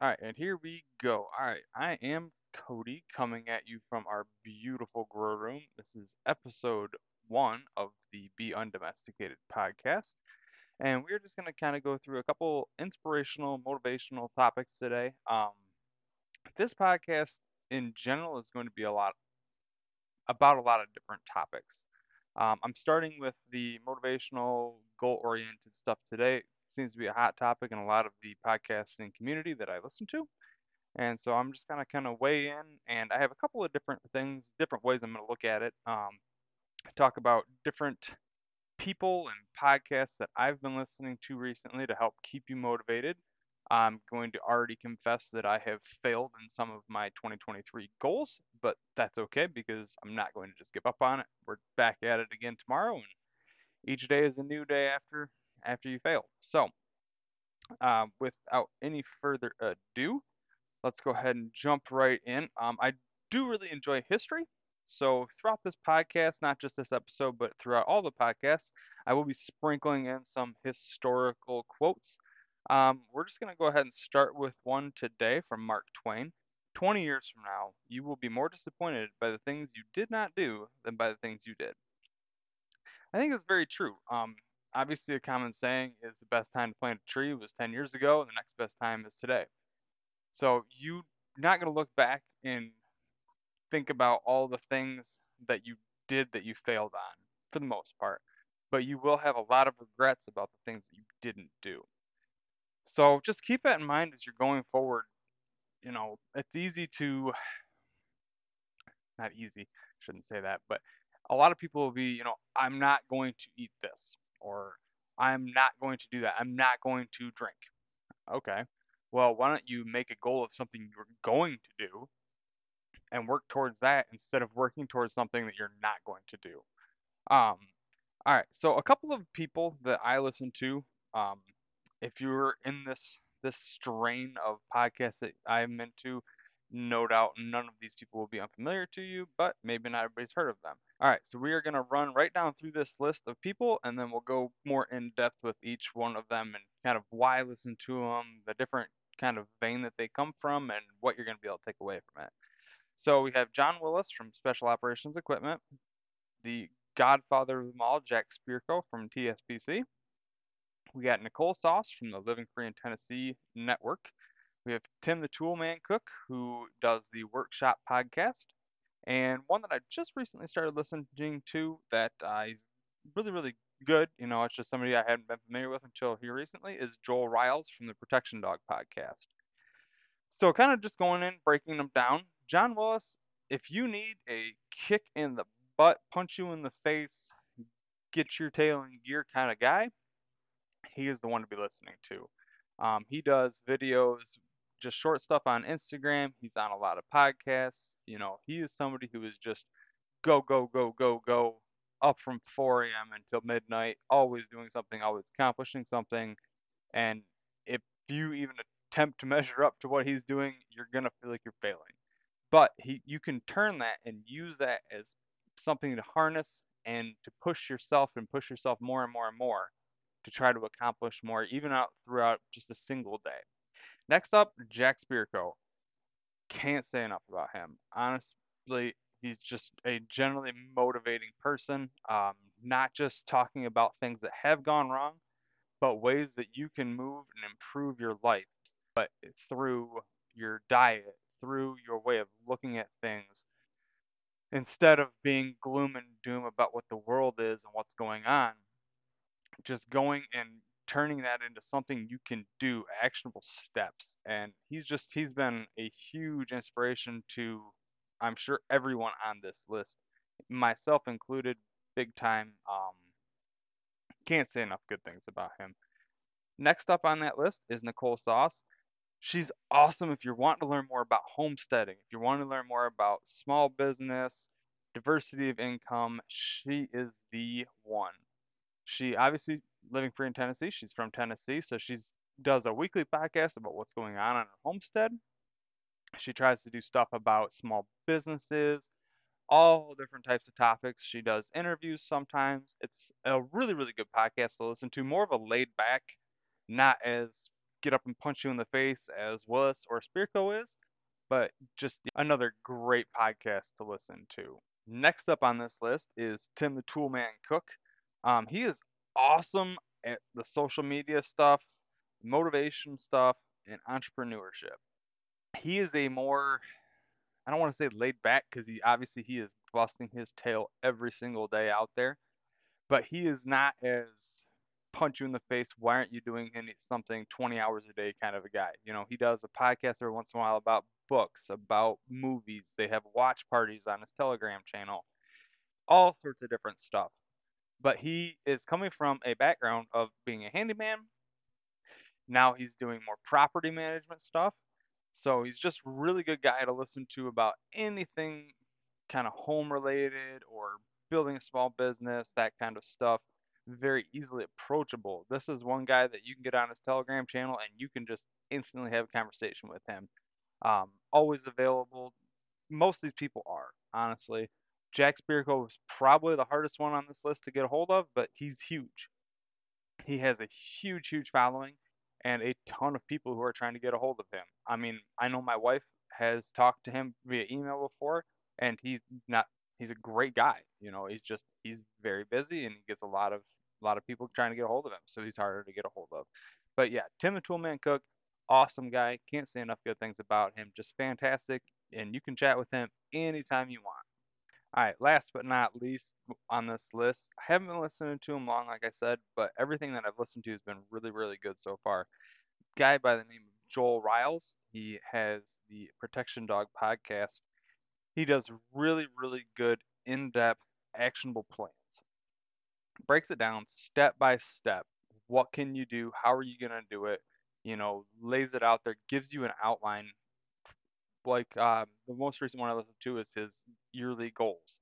All right, and here we go. All right, I am Cody coming at you from our beautiful grow room. This is episode one of the Be Undomesticated podcast. And we're just going to kind of go through a couple inspirational, motivational topics today. Um, this podcast in general is going to be a lot about a lot of different topics. Um, I'm starting with the motivational, goal oriented stuff today. Seems to be a hot topic in a lot of the podcasting community that I listen to. And so I'm just gonna kind of weigh in, and I have a couple of different things, different ways I'm gonna look at it. Um, talk about different people and podcasts that I've been listening to recently to help keep you motivated. I'm going to already confess that I have failed in some of my 2023 goals, but that's okay because I'm not going to just give up on it. We're back at it again tomorrow, and each day is a new day after after you fail. So, uh, without any further ado, let's go ahead and jump right in. Um, I do really enjoy history. So, throughout this podcast, not just this episode, but throughout all the podcasts, I will be sprinkling in some historical quotes. Um, we're just going to go ahead and start with one today from Mark Twain. 20 years from now, you will be more disappointed by the things you did not do than by the things you did. I think it's very true. Um, obviously, a common saying is the best time to plant a tree was 10 years ago, and the next best time is today. So you're not going to look back and think about all the things that you did that you failed on for the most part, but you will have a lot of regrets about the things that you didn't do. So just keep that in mind as you're going forward. You know, it's easy to, not easy, shouldn't say that, but a lot of people will be, you know, I'm not going to eat this, or I'm not going to do that. I'm not going to drink. Okay. Well, why don't you make a goal of something you're going to do and work towards that instead of working towards something that you're not going to do? Um, all right. So a couple of people that I listen to, um, if you're in this this strain of podcasts that I'm into, no doubt none of these people will be unfamiliar to you, but maybe not everybody's heard of them. All right, so we are going to run right down through this list of people, and then we'll go more in depth with each one of them and kind of why listen to them, the different kind of vein that they come from, and what you're going to be able to take away from it. So we have John Willis from Special Operations Equipment, the godfather of them all, Jack Spirko from TSPC. We got Nicole Sauce from the Living Free in Tennessee Network. We have Tim the Toolman Cook, who does the Workshop podcast. And one that I just recently started listening to that uh, is really, really good. You know, it's just somebody I hadn't been familiar with until here recently is Joel Riles from the Protection Dog podcast. So, kind of just going in, breaking them down. John Willis, if you need a kick in the butt, punch you in the face, get your tail in gear kind of guy, he is the one to be listening to. Um, he does videos, just short stuff on Instagram. He's on a lot of podcasts. You know, he is somebody who is just go, go, go, go, go, up from 4 a.m. until midnight, always doing something, always accomplishing something. And if you even attempt to measure up to what he's doing, you're gonna feel like you're failing. But he, you can turn that and use that as something to harness and to push yourself and push yourself more and more and more to try to accomplish more, even out throughout just a single day. Next up, Jack Spirko. Can't say enough about him. Honestly, he's just a generally motivating person. Um, not just talking about things that have gone wrong, but ways that you can move and improve your life, but through your diet, through your way of looking at things, instead of being gloom and doom about what the world is and what's going on, just going and turning that into something you can do, actionable steps. And he's just he's been a huge inspiration to I'm sure everyone on this list, myself included, big time. Um, can't say enough good things about him. Next up on that list is Nicole Sauce. She's awesome if you're wanting to learn more about homesteading, if you want to learn more about small business, diversity of income, she is the one. She obviously living free in Tennessee. She's from Tennessee, so she does a weekly podcast about what's going on on her homestead. She tries to do stuff about small businesses, all different types of topics. She does interviews sometimes. It's a really, really good podcast to listen to. More of a laid back, not as get up and punch you in the face as Willis or Spirko is, but just another great podcast to listen to. Next up on this list is Tim the Toolman Cook. Um, he is awesome at the social media stuff, motivation stuff, and entrepreneurship. He is a more I don't want to say laid back because he obviously he is busting his tail every single day out there, but he is not as punch you in the face. Why aren't you doing any, something 20 hours a day kind of a guy? You know, he does a podcast every once in a while about books, about movies. They have watch parties on his Telegram channel, all sorts of different stuff. But he is coming from a background of being a handyman. Now he's doing more property management stuff. So he's just really good guy to listen to about anything kind of home related or building a small business, that kind of stuff. Very easily approachable. This is one guy that you can get on his Telegram channel and you can just instantly have a conversation with him. Um, always available. Most of these people are, honestly. Jack Spirko is probably the hardest one on this list to get a hold of, but he's huge. He has a huge, huge following and a ton of people who are trying to get a hold of him. I mean, I know my wife has talked to him via email before, and he's not he's a great guy. You know, he's just he's very busy and he gets a lot of a lot of people trying to get a hold of him, so he's harder to get a hold of. But yeah, Tim the Toolman Cook, awesome guy. Can't say enough good things about him. Just fantastic, and you can chat with him anytime you want. All right, last but not least on this list, I haven't been listening to him long, like I said, but everything that I've listened to has been really, really good so far. Guy by the name of Joel Riles, he has the Protection Dog podcast. He does really, really good, in depth, actionable plans. Breaks it down step by step. What can you do? How are you going to do it? You know, lays it out there, gives you an outline like uh, the most recent one I listened to is his yearly goals.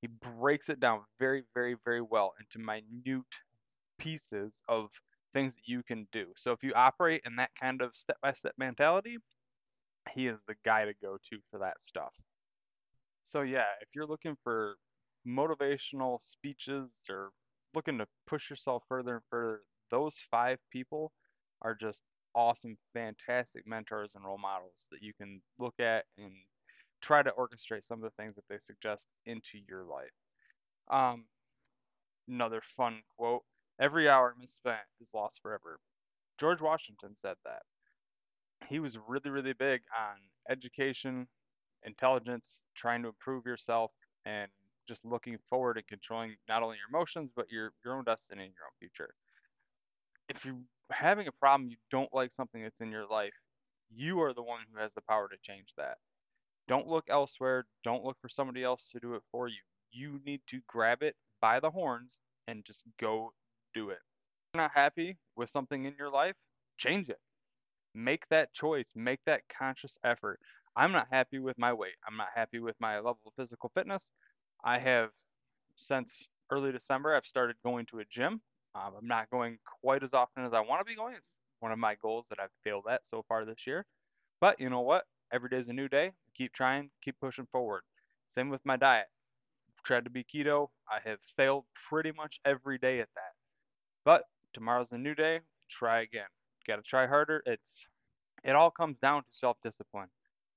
He breaks it down very, very, very well into minute pieces of things that you can do. So if you operate in that kind of step by step mentality, he is the guy to go to for that stuff. So yeah, if you're looking for motivational speeches or looking to push yourself further and further, those five people are just awesome, fantastic mentors and role models that you can look at and try to orchestrate some of the things that they suggest into your life. Um, another fun quote Every hour misspent is lost forever. George Washington said that. He was really, really big on education, intelligence, trying to improve yourself, and just looking forward and controlling not only your emotions, but your, your own destiny and your own future. If you're having a problem, you don't like something that's in your life, you are the one who has the power to change that. Don't look elsewhere. Don't look for somebody else to do it for you. You need to grab it by the horns and just go do it. If you're not happy with something in your life, change it. Make that choice. Make that conscious effort. I'm not happy with my weight. I'm not happy with my level of physical fitness. I have, since early December, I've started going to a gym. Um, I'm not going quite as often as I want to be going. It's one of my goals that I've failed at so far this year. But you know what? Every day is a new day. Keep trying, keep pushing forward. Same with my diet. Tried to be keto. I have failed pretty much every day at that. But tomorrow's a new day. Try again. Got to try harder. It's it all comes down to self-discipline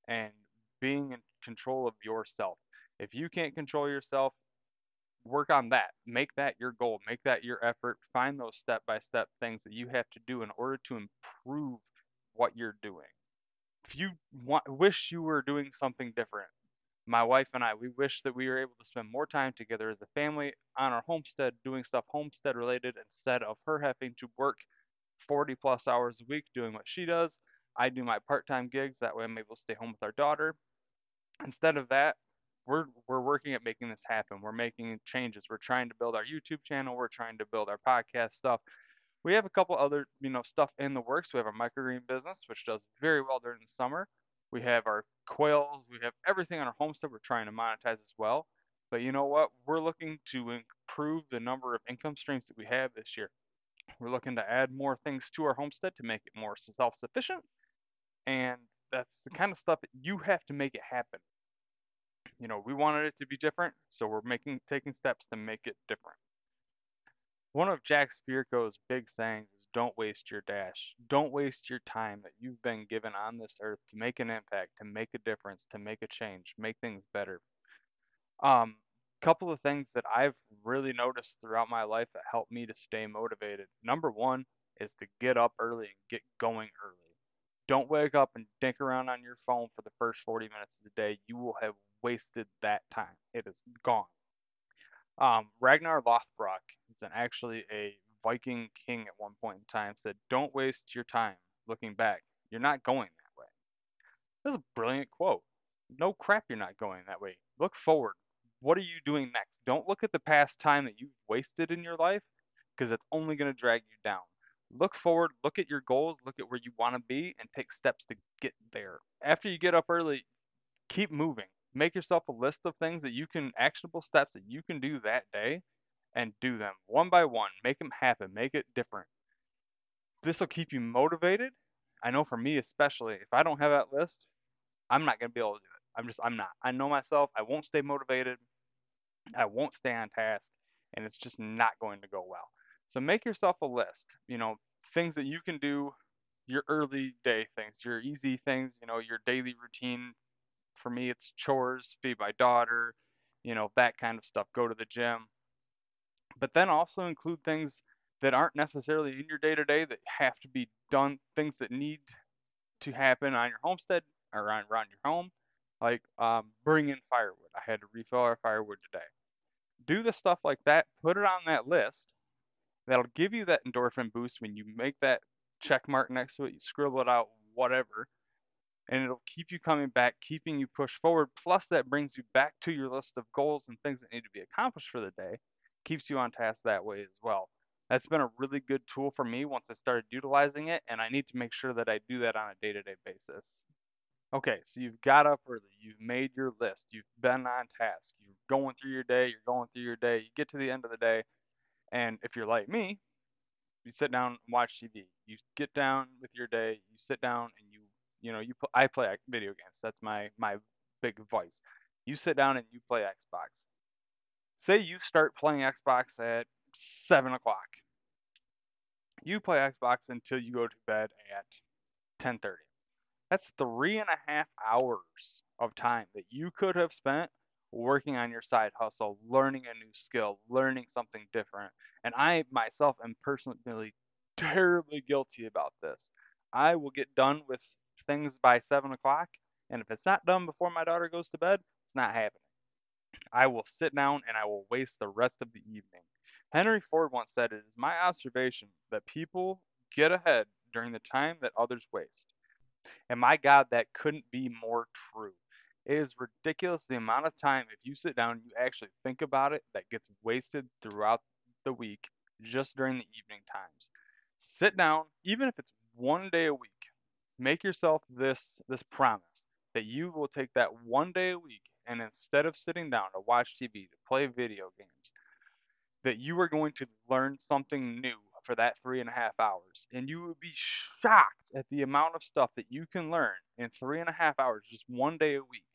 and being in control of yourself. If you can't control yourself, work on that. Make that your goal. Make that your effort. Find those step by step things that you have to do in order to improve what you're doing. If you want, wish you were doing something different, my wife and I, we wish that we were able to spend more time together as a family on our homestead doing stuff homestead related instead of her having to work 40 plus hours a week doing what she does. I do my part time gigs. That way I'm able to stay home with our daughter. Instead of that, we're we're working at making this happen. We're making changes. We're trying to build our YouTube channel. We're trying to build our podcast stuff. We have a couple other you know stuff in the works. We have our microgreen business, which does very well during the summer. We have our quails. We have everything on our homestead. We're trying to monetize as well. But you know what? We're looking to improve the number of income streams that we have this year. We're looking to add more things to our homestead to make it more self-sufficient. And that's the kind of stuff that you have to make it happen you know, we wanted it to be different, so we're making taking steps to make it different. One of Jack Spirko's big sayings is don't waste your dash. Don't waste your time that you've been given on this earth to make an impact, to make a difference, to make a change, make things better. Um, couple of things that I've really noticed throughout my life that help me to stay motivated. Number one is to get up early and get going early. Don't wake up and dink around on your phone for the first 40 minutes of the day. You will have wasted that time. It is gone. Um, Ragnar Lothbrok is an, actually a Viking king at one point in time said, "Don't waste your time looking back. You're not going that way." This is a brilliant quote. No crap, you're not going that way. Look forward. What are you doing next? Don't look at the past time that you've wasted in your life because it's only going to drag you down. Look forward, look at your goals, look at where you want to be, and take steps to get there. After you get up early, keep moving. Make yourself a list of things that you can, actionable steps that you can do that day, and do them one by one. Make them happen, make it different. This will keep you motivated. I know for me, especially, if I don't have that list, I'm not going to be able to do it. I'm just, I'm not. I know myself. I won't stay motivated. I won't stay on task, and it's just not going to go well. So make yourself a list. You know, things that you can do, your early day things, your easy things, you know, your daily routine. For me, it's chores, feed my daughter, you know, that kind of stuff. Go to the gym. But then also include things that aren't necessarily in your day to day that have to be done, things that need to happen on your homestead or around, around your home, like um, bring in firewood. I had to refill our firewood today. Do the stuff like that, put it on that list. That'll give you that endorphin boost when you make that check mark next to it, you scribble it out, whatever, and it'll keep you coming back, keeping you push forward. Plus, that brings you back to your list of goals and things that need to be accomplished for the day, keeps you on task that way as well. That's been a really good tool for me once I started utilizing it, and I need to make sure that I do that on a day to day basis. Okay, so you've got up early, you've made your list, you've been on task, you're going through your day, you're going through your day, you get to the end of the day, and if you're like me, you sit down and watch TV. You get down with your day, you sit down and you, you know, you I play video games. That's my my big vice. You sit down and you play Xbox. Say you start playing Xbox at seven o'clock. You play Xbox until you go to bed at 10:30. That's three and a half hours of time that you could have spent working on your side hustle, learning a new skill, learning something different. And I myself am personally terribly guilty about this. I will get done with things by seven o'clock, and if it's not done before my daughter goes to bed, it's not happening. I will sit down and I will waste the rest of the evening. Henry Ford once said, It is my observation that people get ahead during the time that others waste. And my God, that couldn't be more true. It is ridiculous the amount of time, if you sit down you actually think about it, that gets wasted throughout the week just during the evening times. Sit down, even if it's one day a week, make yourself this this promise that you will take that one day a week and instead of sitting down to watch TV, to play video games, that you are going to learn something new for that three and a half hours. And you would be shocked at the amount of stuff that you can learn in three and a half hours, just one day a week.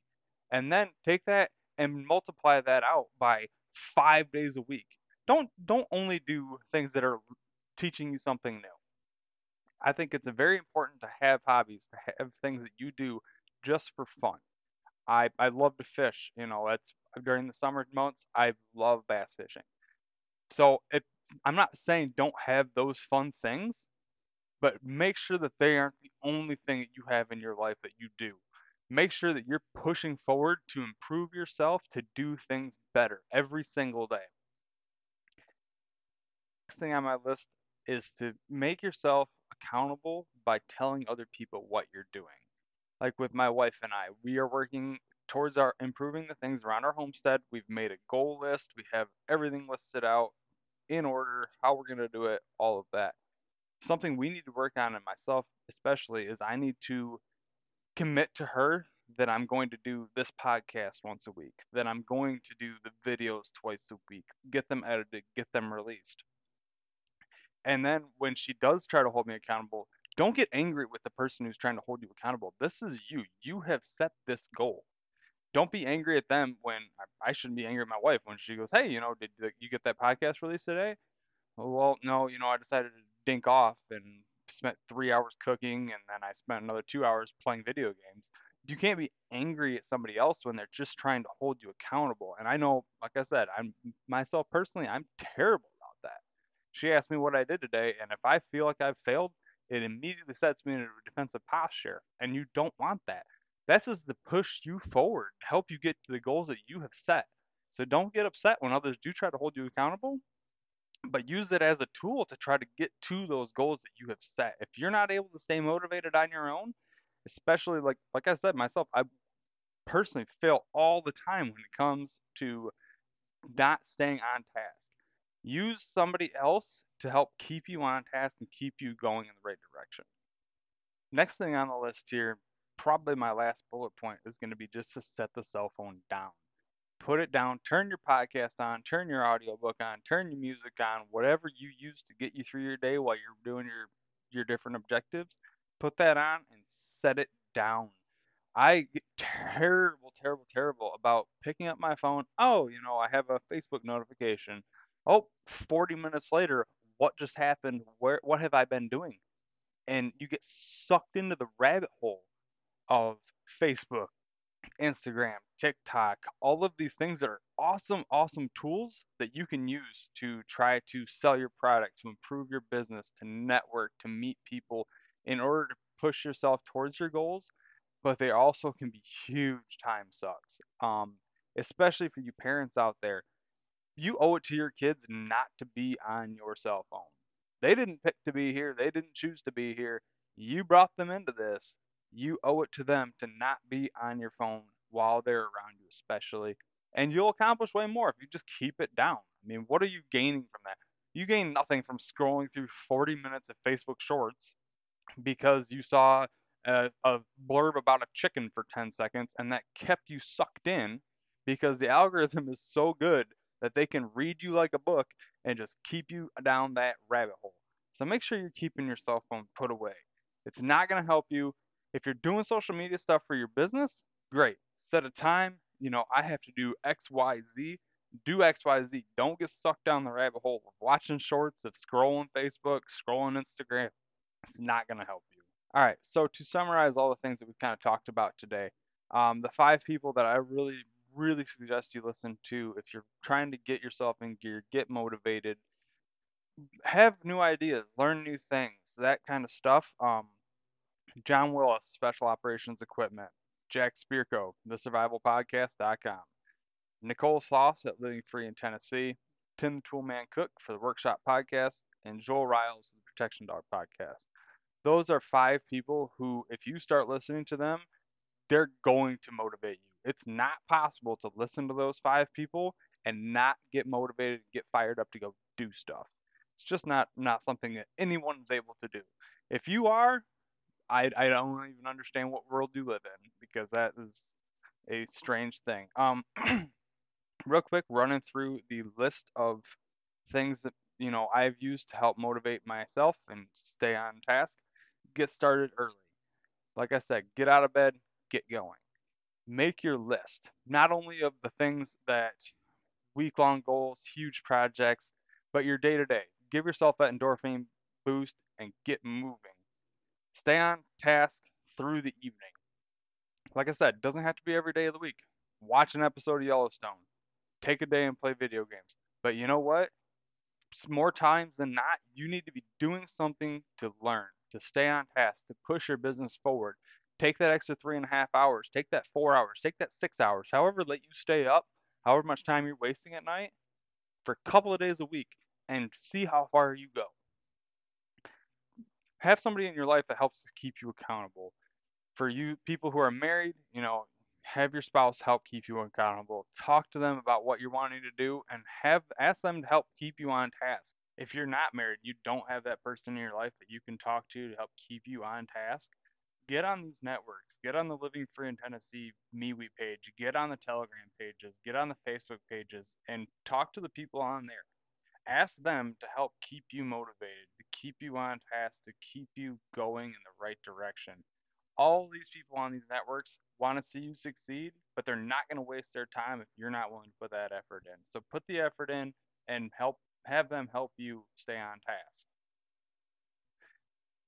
And then take that and multiply that out by five days a week. Don't don't only do things that are teaching you something new. I think it's very important to have hobbies, to have things that you do just for fun. I I love to fish. You know, that's during the summer months. I love bass fishing. So it I'm not saying don't have those fun things, but make sure that they aren't the only thing that you have in your life that you do. Make sure that you're pushing forward to improve yourself to do things better every single day. Next thing on my list is to make yourself accountable by telling other people what you're doing. Like with my wife and I, we are working towards our improving the things around our homestead. We've made a goal list. We have everything listed out in order, how we're going to do it, all of that. Something we need to work on, and myself especially, is I need to commit to her that I'm going to do this podcast once a week, that I'm going to do the videos twice a week, get them edited, get them released. And then when she does try to hold me accountable, don't get angry with the person who's trying to hold you accountable. This is you. You have set this goal don't be angry at them when I shouldn't be angry at my wife when she goes, "Hey, you know, did you get that podcast released today?" Oh, well, no, you know, I decided to dink off and spent three hours cooking and then I spent another two hours playing video games. You can't be angry at somebody else when they're just trying to hold you accountable. And I know, like I said, I'm myself personally, I'm terrible. She asked me what I did today, and if I feel like I've failed, it immediately sets me in a defensive posture. And you don't want that. This is to push you forward, help you get to the goals that you have set. So don't get upset when others do try to hold you accountable but use it as a tool to try to get to those goals that you have set. If you're not able to stay motivated on your own, especially like like I said myself, I personally fail all the time when it comes to not staying on task. Use somebody else to help keep you on task and keep you going in the right direction. Next thing on the list here, probably my last bullet point is going to be just to set the cell phone down put it down, turn your podcast on, turn your audiobook on, turn your music on, whatever you use to get you through your day while you're doing your your different objectives, put that on and set it down. I get terrible, terrible, terrible about picking up my phone. Oh, you know, I have a Facebook notification. Oh, 40 minutes later, what just happened? Where what have I been doing? And you get sucked into the rabbit hole of Facebook, Instagram, TikTok, all of these things that are awesome, awesome tools that you can use to try to sell your product, to improve your business, to network, to meet people in order to push yourself towards your goals. But they also can be huge time sucks. Um, especially for you parents out there. You owe it to your kids not to be on your cell phone. They didn't pick to be here, they didn't choose to be here. You brought them into this you owe it to them to not be on your phone while they're around you, especially. And you'll accomplish way more if you just keep it down. I mean, what are you gaining from that? You gain nothing from scrolling through 40 minutes of Facebook Shorts because you saw a, a blurb about a chicken for 10 seconds and that kept you sucked in because the algorithm is so good that they can read you like a book and just keep you down that rabbit hole. So make sure you're keeping your cell phone put away. It's not going to help you. If you're doing social media stuff for your business, great. Set a time. You know, I have to do X, Y, Z. Do X, Y, Z. Don't get sucked down the rabbit hole of watching shorts, of scrolling Facebook, scrolling Instagram. It's not going to help you. All right. So to summarize all the things that we've kind of talked about today, um, the five people that I really, really suggest you listen to if you're trying to get yourself in gear, get motivated, have new ideas, learn new things, that kind of stuff. Um, John Willis, Special Operations Equipment. Jack Spirko, TheSurvivalPodcast.com. Nicole Sauce at Living Free in Tennessee. Tim Toolman Cook for the Workshop Podcast. And Joel Riles for the Protection Dog Podcast. Those are five people who, if you start listening to them, they're going to motivate you. It's not possible to listen to those five people and not get motivated, get fired up to go do stuff. It's just not not something that anyone's able to do. If you are, I I don't even understand what world you live in because that is a strange thing. Um, real quick, running through the list of things that you know I've used to help motivate myself and stay on task. Get started early. Like I said, get out of bed, get going. Make your list, not only of the things that week long goals, huge projects, but your day to day. Give yourself that endorphin boost and get moving. Stay on task through the evening. Like I said, doesn't have to be every day of the week. Watch an episode of Yellowstone. Take a day and play video games. But you know what? More times than not, you need to be doing something to learn, to stay on task, to push your business forward. Take that extra three and a half hours, take that four hours, take that six hours, however late you stay up, however much time you're wasting at night, for a couple of days a week, and see how far you go have somebody in your life that helps to keep you accountable. For you people who are married, you know, have your spouse help keep you accountable. Talk to them about what you're wanting to do and have ask them to help keep you on task. If you're not married, you don't have that person in your life that you can talk to to help keep you on task. Get on these networks. Get on the Living Free in Tennessee MeWe page. Get on the Telegram pages. Get on the Facebook pages and talk to the people on there ask them to help keep you motivated, to keep you on task, to keep you going in the right direction. All these people on these networks want to see you succeed, but they're not going to waste their time if you're not willing to put that effort in. So put the effort in and help have them help you stay on task.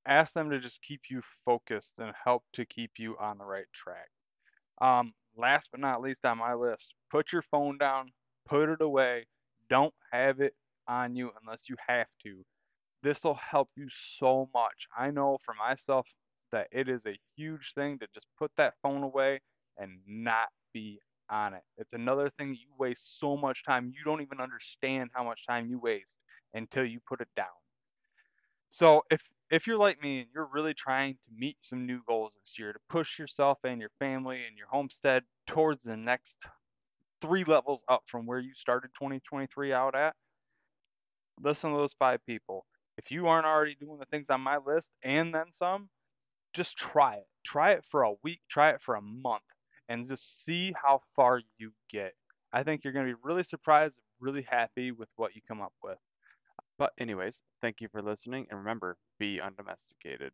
Ask them to just keep you focused and help to keep you on the right track. Um, last but not least on my list, put your phone down, put it away. Don't have it on you unless you have to. This will help you so much. I know for myself that it is a huge thing to just put that phone away and not be on it. It's another thing you waste so much time. You don't even understand how much time you waste until you put it down. So if if you're like me and you're really trying to meet some new goals this year to push yourself and your family and your homestead towards the next three levels up from where you started 2023 out at, listen to those five people. If you aren't already doing the things on my list and then some, just try it. Try it for a week, try it for a month, and just see how far you get. I think you're going to be really surprised, really happy with what you come up with. But anyways, thank you for listening and remember, be undomesticated.